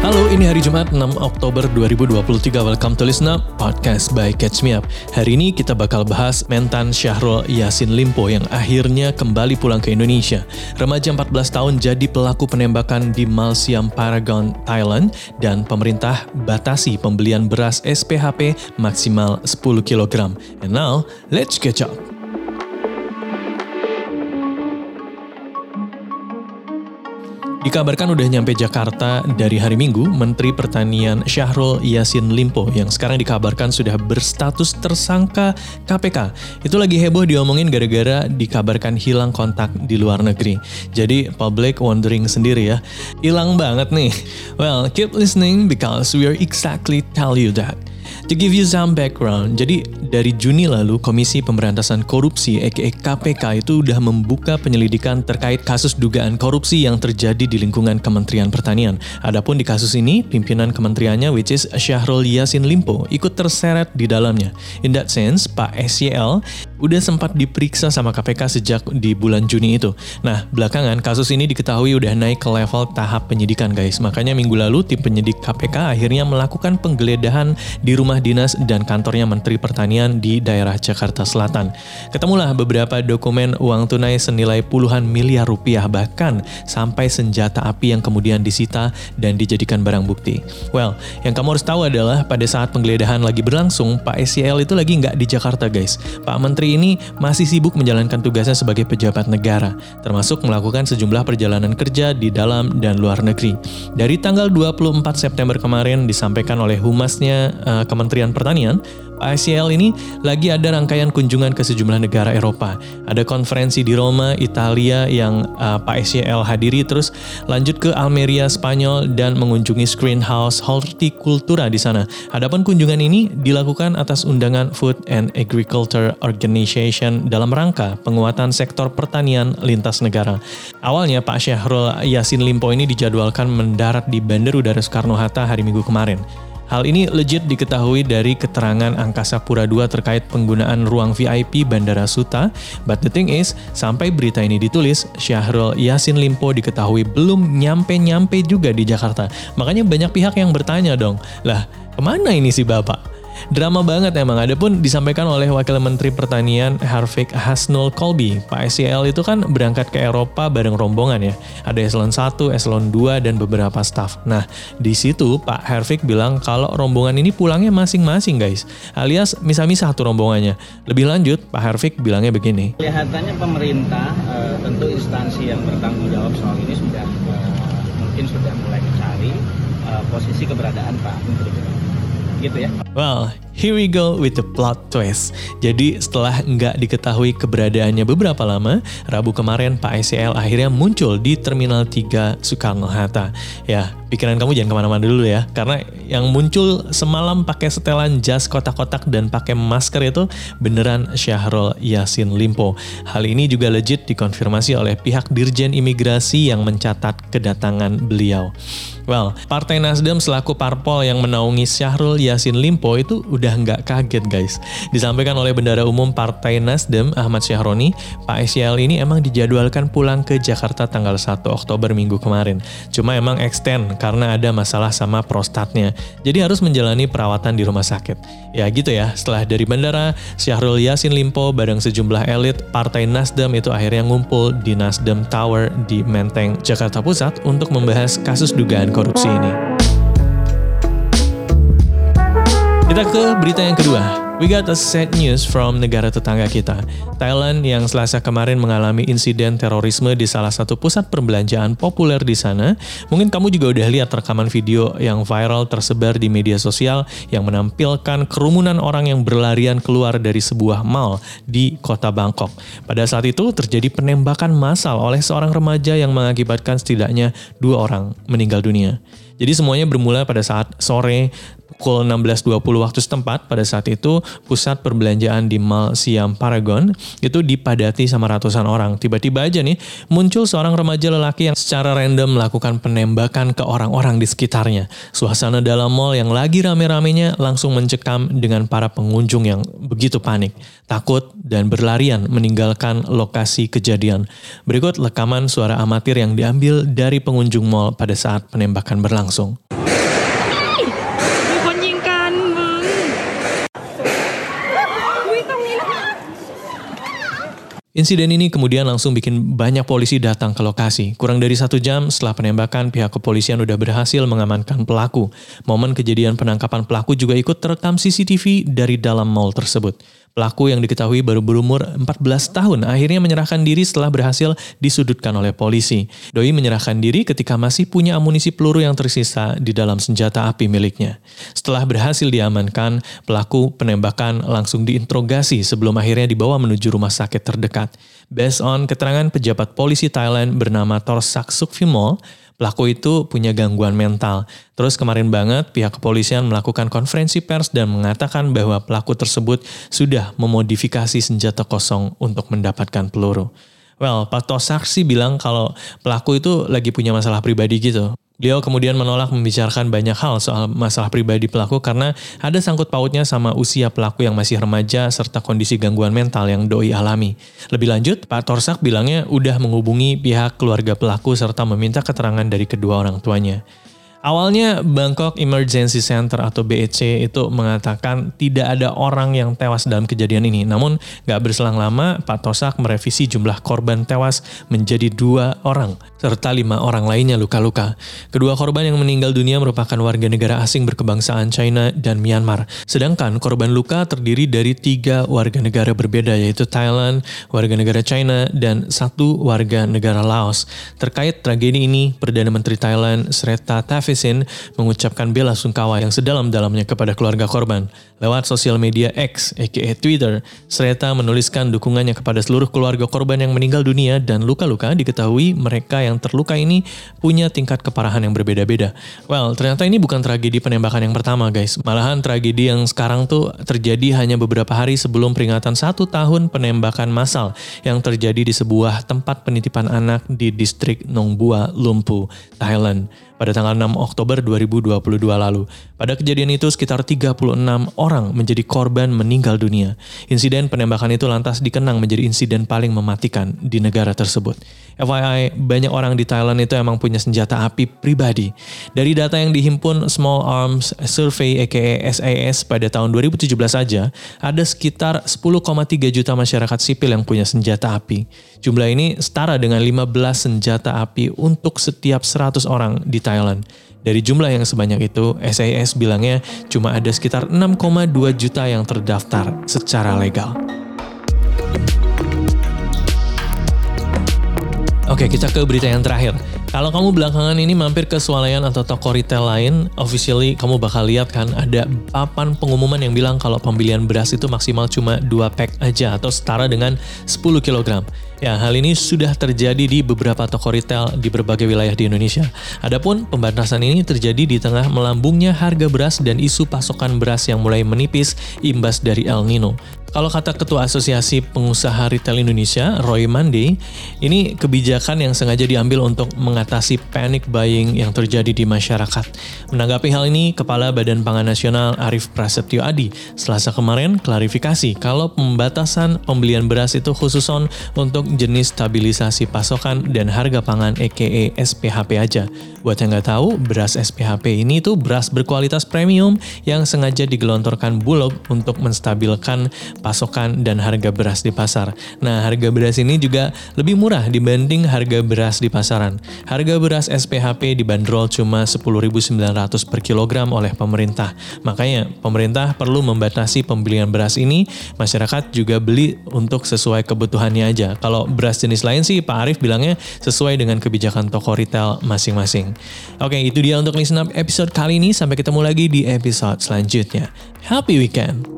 Halo, ini hari Jumat 6 Oktober 2023. Welcome to Listen Up, podcast by Catch Me Up. Hari ini kita bakal bahas mentan Syahrul Yasin Limpo yang akhirnya kembali pulang ke Indonesia. Remaja 14 tahun jadi pelaku penembakan di Mall Siam Paragon, Thailand, dan pemerintah batasi pembelian beras SPHP maksimal 10 kg. And now, let's catch up. Dikabarkan udah nyampe Jakarta dari hari Minggu, Menteri Pertanian Syahrul Yasin Limpo yang sekarang dikabarkan sudah berstatus tersangka KPK. Itu lagi heboh diomongin gara-gara dikabarkan hilang kontak di luar negeri. Jadi public wondering sendiri ya, hilang banget nih. Well, keep listening because we are exactly tell you that. To give you some background, jadi dari Juni lalu Komisi Pemberantasan Korupsi aka KPK itu udah membuka penyelidikan terkait kasus dugaan korupsi yang terjadi di lingkungan Kementerian Pertanian. Adapun di kasus ini, pimpinan kementeriannya which is Syahrul Yasin Limpo ikut terseret di dalamnya. In that sense, Pak SYL udah sempat diperiksa sama KPK sejak di bulan Juni itu. Nah, belakangan kasus ini diketahui udah naik ke level tahap penyidikan guys. Makanya minggu lalu tim penyidik KPK akhirnya melakukan penggeledahan di rumah dinas dan kantornya Menteri Pertanian di daerah Jakarta Selatan. Ketemulah beberapa dokumen uang tunai senilai puluhan miliar rupiah bahkan sampai senjata api yang kemudian disita dan dijadikan barang bukti. Well, yang kamu harus tahu adalah pada saat penggeledahan lagi berlangsung, Pak SCL itu lagi nggak di Jakarta guys. Pak Menteri ini masih sibuk menjalankan tugasnya sebagai pejabat negara, termasuk melakukan sejumlah perjalanan kerja di dalam dan luar negeri. Dari tanggal 24 September kemarin disampaikan oleh humasnya uh, Kementerian Pertanian, ICL ini lagi ada rangkaian kunjungan ke sejumlah negara Eropa. Ada konferensi di Roma, Italia yang uh, Pak ICL hadiri, terus lanjut ke Almeria, Spanyol, dan mengunjungi Screen House Horticultura di sana. Adapun kunjungan ini dilakukan atas undangan Food and Agriculture Organization dalam rangka penguatan sektor pertanian lintas negara. Awalnya Pak Syahrul Yasin Limpo ini dijadwalkan mendarat di Bandar Udara Soekarno-Hatta hari Minggu kemarin. Hal ini legit diketahui dari keterangan Angkasa Pura II terkait penggunaan ruang VIP Bandara Suta, but the thing is, sampai berita ini ditulis, Syahrul Yasin Limpo diketahui belum nyampe-nyampe juga di Jakarta. Makanya banyak pihak yang bertanya dong, lah ke mana ini si Bapak? Drama banget emang. Ada pun disampaikan oleh Wakil Menteri Pertanian Harvik Hasnul Kolbi. Pak SCL itu kan berangkat ke Eropa bareng rombongan ya. Ada eselon 1, eselon 2, dan beberapa staff. Nah, di situ Pak Harvik bilang kalau rombongan ini pulangnya masing-masing guys. Alias misah-misah tuh rombongannya. Lebih lanjut, Pak Harvik bilangnya begini. Kelihatannya pemerintah, e, tentu instansi yang bertanggung jawab soal ini sudah e, mungkin sudah mulai mencari e, posisi keberadaan Pak Menteri gitu ya. Well, here we go with the plot twist. Jadi setelah nggak diketahui keberadaannya beberapa lama, Rabu kemarin Pak ICL akhirnya muncul di Terminal 3 Soekarno-Hatta. Ya, pikiran kamu jangan ke mana-mana dulu ya, karena yang muncul semalam pakai setelan jas kotak-kotak dan pakai masker itu beneran Syahrul Yasin Limpo. Hal ini juga legit dikonfirmasi oleh pihak Dirjen Imigrasi yang mencatat kedatangan beliau. Well, Partai Nasdem selaku parpol yang menaungi Syahrul Yasin Limpo itu udah nggak kaget guys. Disampaikan oleh Bendara Umum Partai Nasdem Ahmad Syahroni, Pak SYL ini emang dijadwalkan pulang ke Jakarta tanggal 1 Oktober minggu kemarin. Cuma emang extend karena ada masalah sama prostatnya. Jadi harus menjalani perawatan di rumah sakit. Ya gitu ya, setelah dari bandara, Syahrul Yasin Limpo bareng sejumlah elit Partai Nasdem itu akhirnya ngumpul di Nasdem Tower di Menteng, Jakarta Pusat untuk membahas kasus dugaan korupsi ini. Kita ke berita yang kedua. We got a sad news from negara tetangga kita. Thailand yang selasa kemarin mengalami insiden terorisme di salah satu pusat perbelanjaan populer di sana. Mungkin kamu juga udah lihat rekaman video yang viral tersebar di media sosial yang menampilkan kerumunan orang yang berlarian keluar dari sebuah mall di kota Bangkok. Pada saat itu terjadi penembakan massal oleh seorang remaja yang mengakibatkan setidaknya dua orang meninggal dunia. Jadi semuanya bermula pada saat sore pukul 16.20 waktu setempat pada saat itu pusat perbelanjaan di Mall Siam Paragon itu dipadati sama ratusan orang. Tiba-tiba aja nih muncul seorang remaja lelaki yang secara random melakukan penembakan ke orang-orang di sekitarnya. Suasana dalam mall yang lagi rame-ramenya langsung mencekam dengan para pengunjung yang begitu panik, takut dan berlarian meninggalkan lokasi kejadian. Berikut rekaman suara amatir yang diambil dari pengunjung mall pada saat penembakan berlangsung. Insiden ini kemudian langsung bikin banyak polisi datang ke lokasi. Kurang dari satu jam setelah penembakan, pihak kepolisian sudah berhasil mengamankan pelaku. Momen kejadian penangkapan pelaku juga ikut terekam CCTV dari dalam mall tersebut. Pelaku yang diketahui baru berumur 14 tahun akhirnya menyerahkan diri setelah berhasil disudutkan oleh polisi. Doi menyerahkan diri ketika masih punya amunisi peluru yang tersisa di dalam senjata api miliknya. Setelah berhasil diamankan, pelaku penembakan langsung diinterogasi sebelum akhirnya dibawa menuju rumah sakit terdekat. Based on keterangan pejabat polisi Thailand bernama Torsak Sukvimol, pelaku itu punya gangguan mental. Terus kemarin banget pihak kepolisian melakukan konferensi pers dan mengatakan bahwa pelaku tersebut sudah memodifikasi senjata kosong untuk mendapatkan peluru. Well, Pak Tosak sih bilang kalau pelaku itu lagi punya masalah pribadi gitu. Beliau kemudian menolak membicarakan banyak hal soal masalah pribadi pelaku karena ada sangkut pautnya sama usia pelaku yang masih remaja serta kondisi gangguan mental yang doi alami. Lebih lanjut, Pak Torsak bilangnya udah menghubungi pihak keluarga pelaku serta meminta keterangan dari kedua orang tuanya. Awalnya Bangkok Emergency Center atau BEC itu mengatakan tidak ada orang yang tewas dalam kejadian ini. Namun gak berselang lama Pak Tosak merevisi jumlah korban tewas menjadi dua orang serta lima orang lainnya luka-luka. Kedua korban yang meninggal dunia merupakan warga negara asing berkebangsaan China dan Myanmar. Sedangkan korban luka terdiri dari tiga warga negara berbeda yaitu Thailand, warga negara China, dan satu warga negara Laos. Terkait tragedi ini, Perdana Menteri Thailand Sreta Tavi Mengucapkan bela sungkawa yang sedalam-dalamnya kepada keluarga korban. Lewat sosial media X, aka Twitter, Sreta menuliskan dukungannya kepada seluruh keluarga korban yang meninggal dunia dan luka-luka diketahui mereka yang terluka ini punya tingkat keparahan yang berbeda-beda. Well, ternyata ini bukan tragedi penembakan yang pertama guys. Malahan tragedi yang sekarang tuh terjadi hanya beberapa hari sebelum peringatan satu tahun penembakan massal yang terjadi di sebuah tempat penitipan anak di distrik Nongbua, Lumpu, Thailand pada tanggal 6 Oktober 2022 lalu. Pada kejadian itu sekitar 36 orang menjadi korban meninggal dunia. Insiden penembakan itu lantas dikenang menjadi insiden paling mematikan di negara tersebut. FYI, banyak orang di Thailand itu emang punya senjata api pribadi. Dari data yang dihimpun Small Arms Survey aka SAS pada tahun 2017 saja, ada sekitar 10,3 juta masyarakat sipil yang punya senjata api. Jumlah ini setara dengan 15 senjata api untuk setiap 100 orang di Thailand. Dari jumlah yang sebanyak itu, SAS bilangnya cuma ada sekitar 6,2 juta yang terdaftar secara legal. Oke, kita ke berita yang terakhir. Kalau kamu belakangan ini mampir ke swalayan atau toko retail lain, officially kamu bakal lihat kan ada papan pengumuman yang bilang kalau pembelian beras itu maksimal cuma 2 pack aja atau setara dengan 10 kg. Ya, hal ini sudah terjadi di beberapa toko retail di berbagai wilayah di Indonesia. Adapun pembatasan ini terjadi di tengah melambungnya harga beras dan isu pasokan beras yang mulai menipis imbas dari El Nino. Kalau kata Ketua Asosiasi Pengusaha Retail Indonesia, Roy Mandi, ini kebijakan yang sengaja diambil untuk mengatasi panic buying yang terjadi di masyarakat. Menanggapi hal ini, Kepala Badan Pangan Nasional Arief Prasetyo Adi selasa kemarin klarifikasi kalau pembatasan pembelian beras itu khusus on untuk jenis stabilisasi pasokan dan harga pangan EKE SPHP aja. Buat yang nggak tahu, beras SPHP ini tuh beras berkualitas premium yang sengaja digelontorkan Bulog untuk menstabilkan pasokan dan harga beras di pasar. Nah, harga beras ini juga lebih murah dibanding harga beras di pasaran. Harga beras SPHP dibanderol cuma 10.900 per kilogram oleh pemerintah. Makanya, pemerintah perlu membatasi pembelian beras ini, masyarakat juga beli untuk sesuai kebutuhannya aja. Kalau beras jenis lain sih Pak Arief bilangnya sesuai dengan kebijakan toko retail masing-masing. Oke, itu dia untuk listen up episode kali ini. Sampai ketemu lagi di episode selanjutnya. Happy weekend!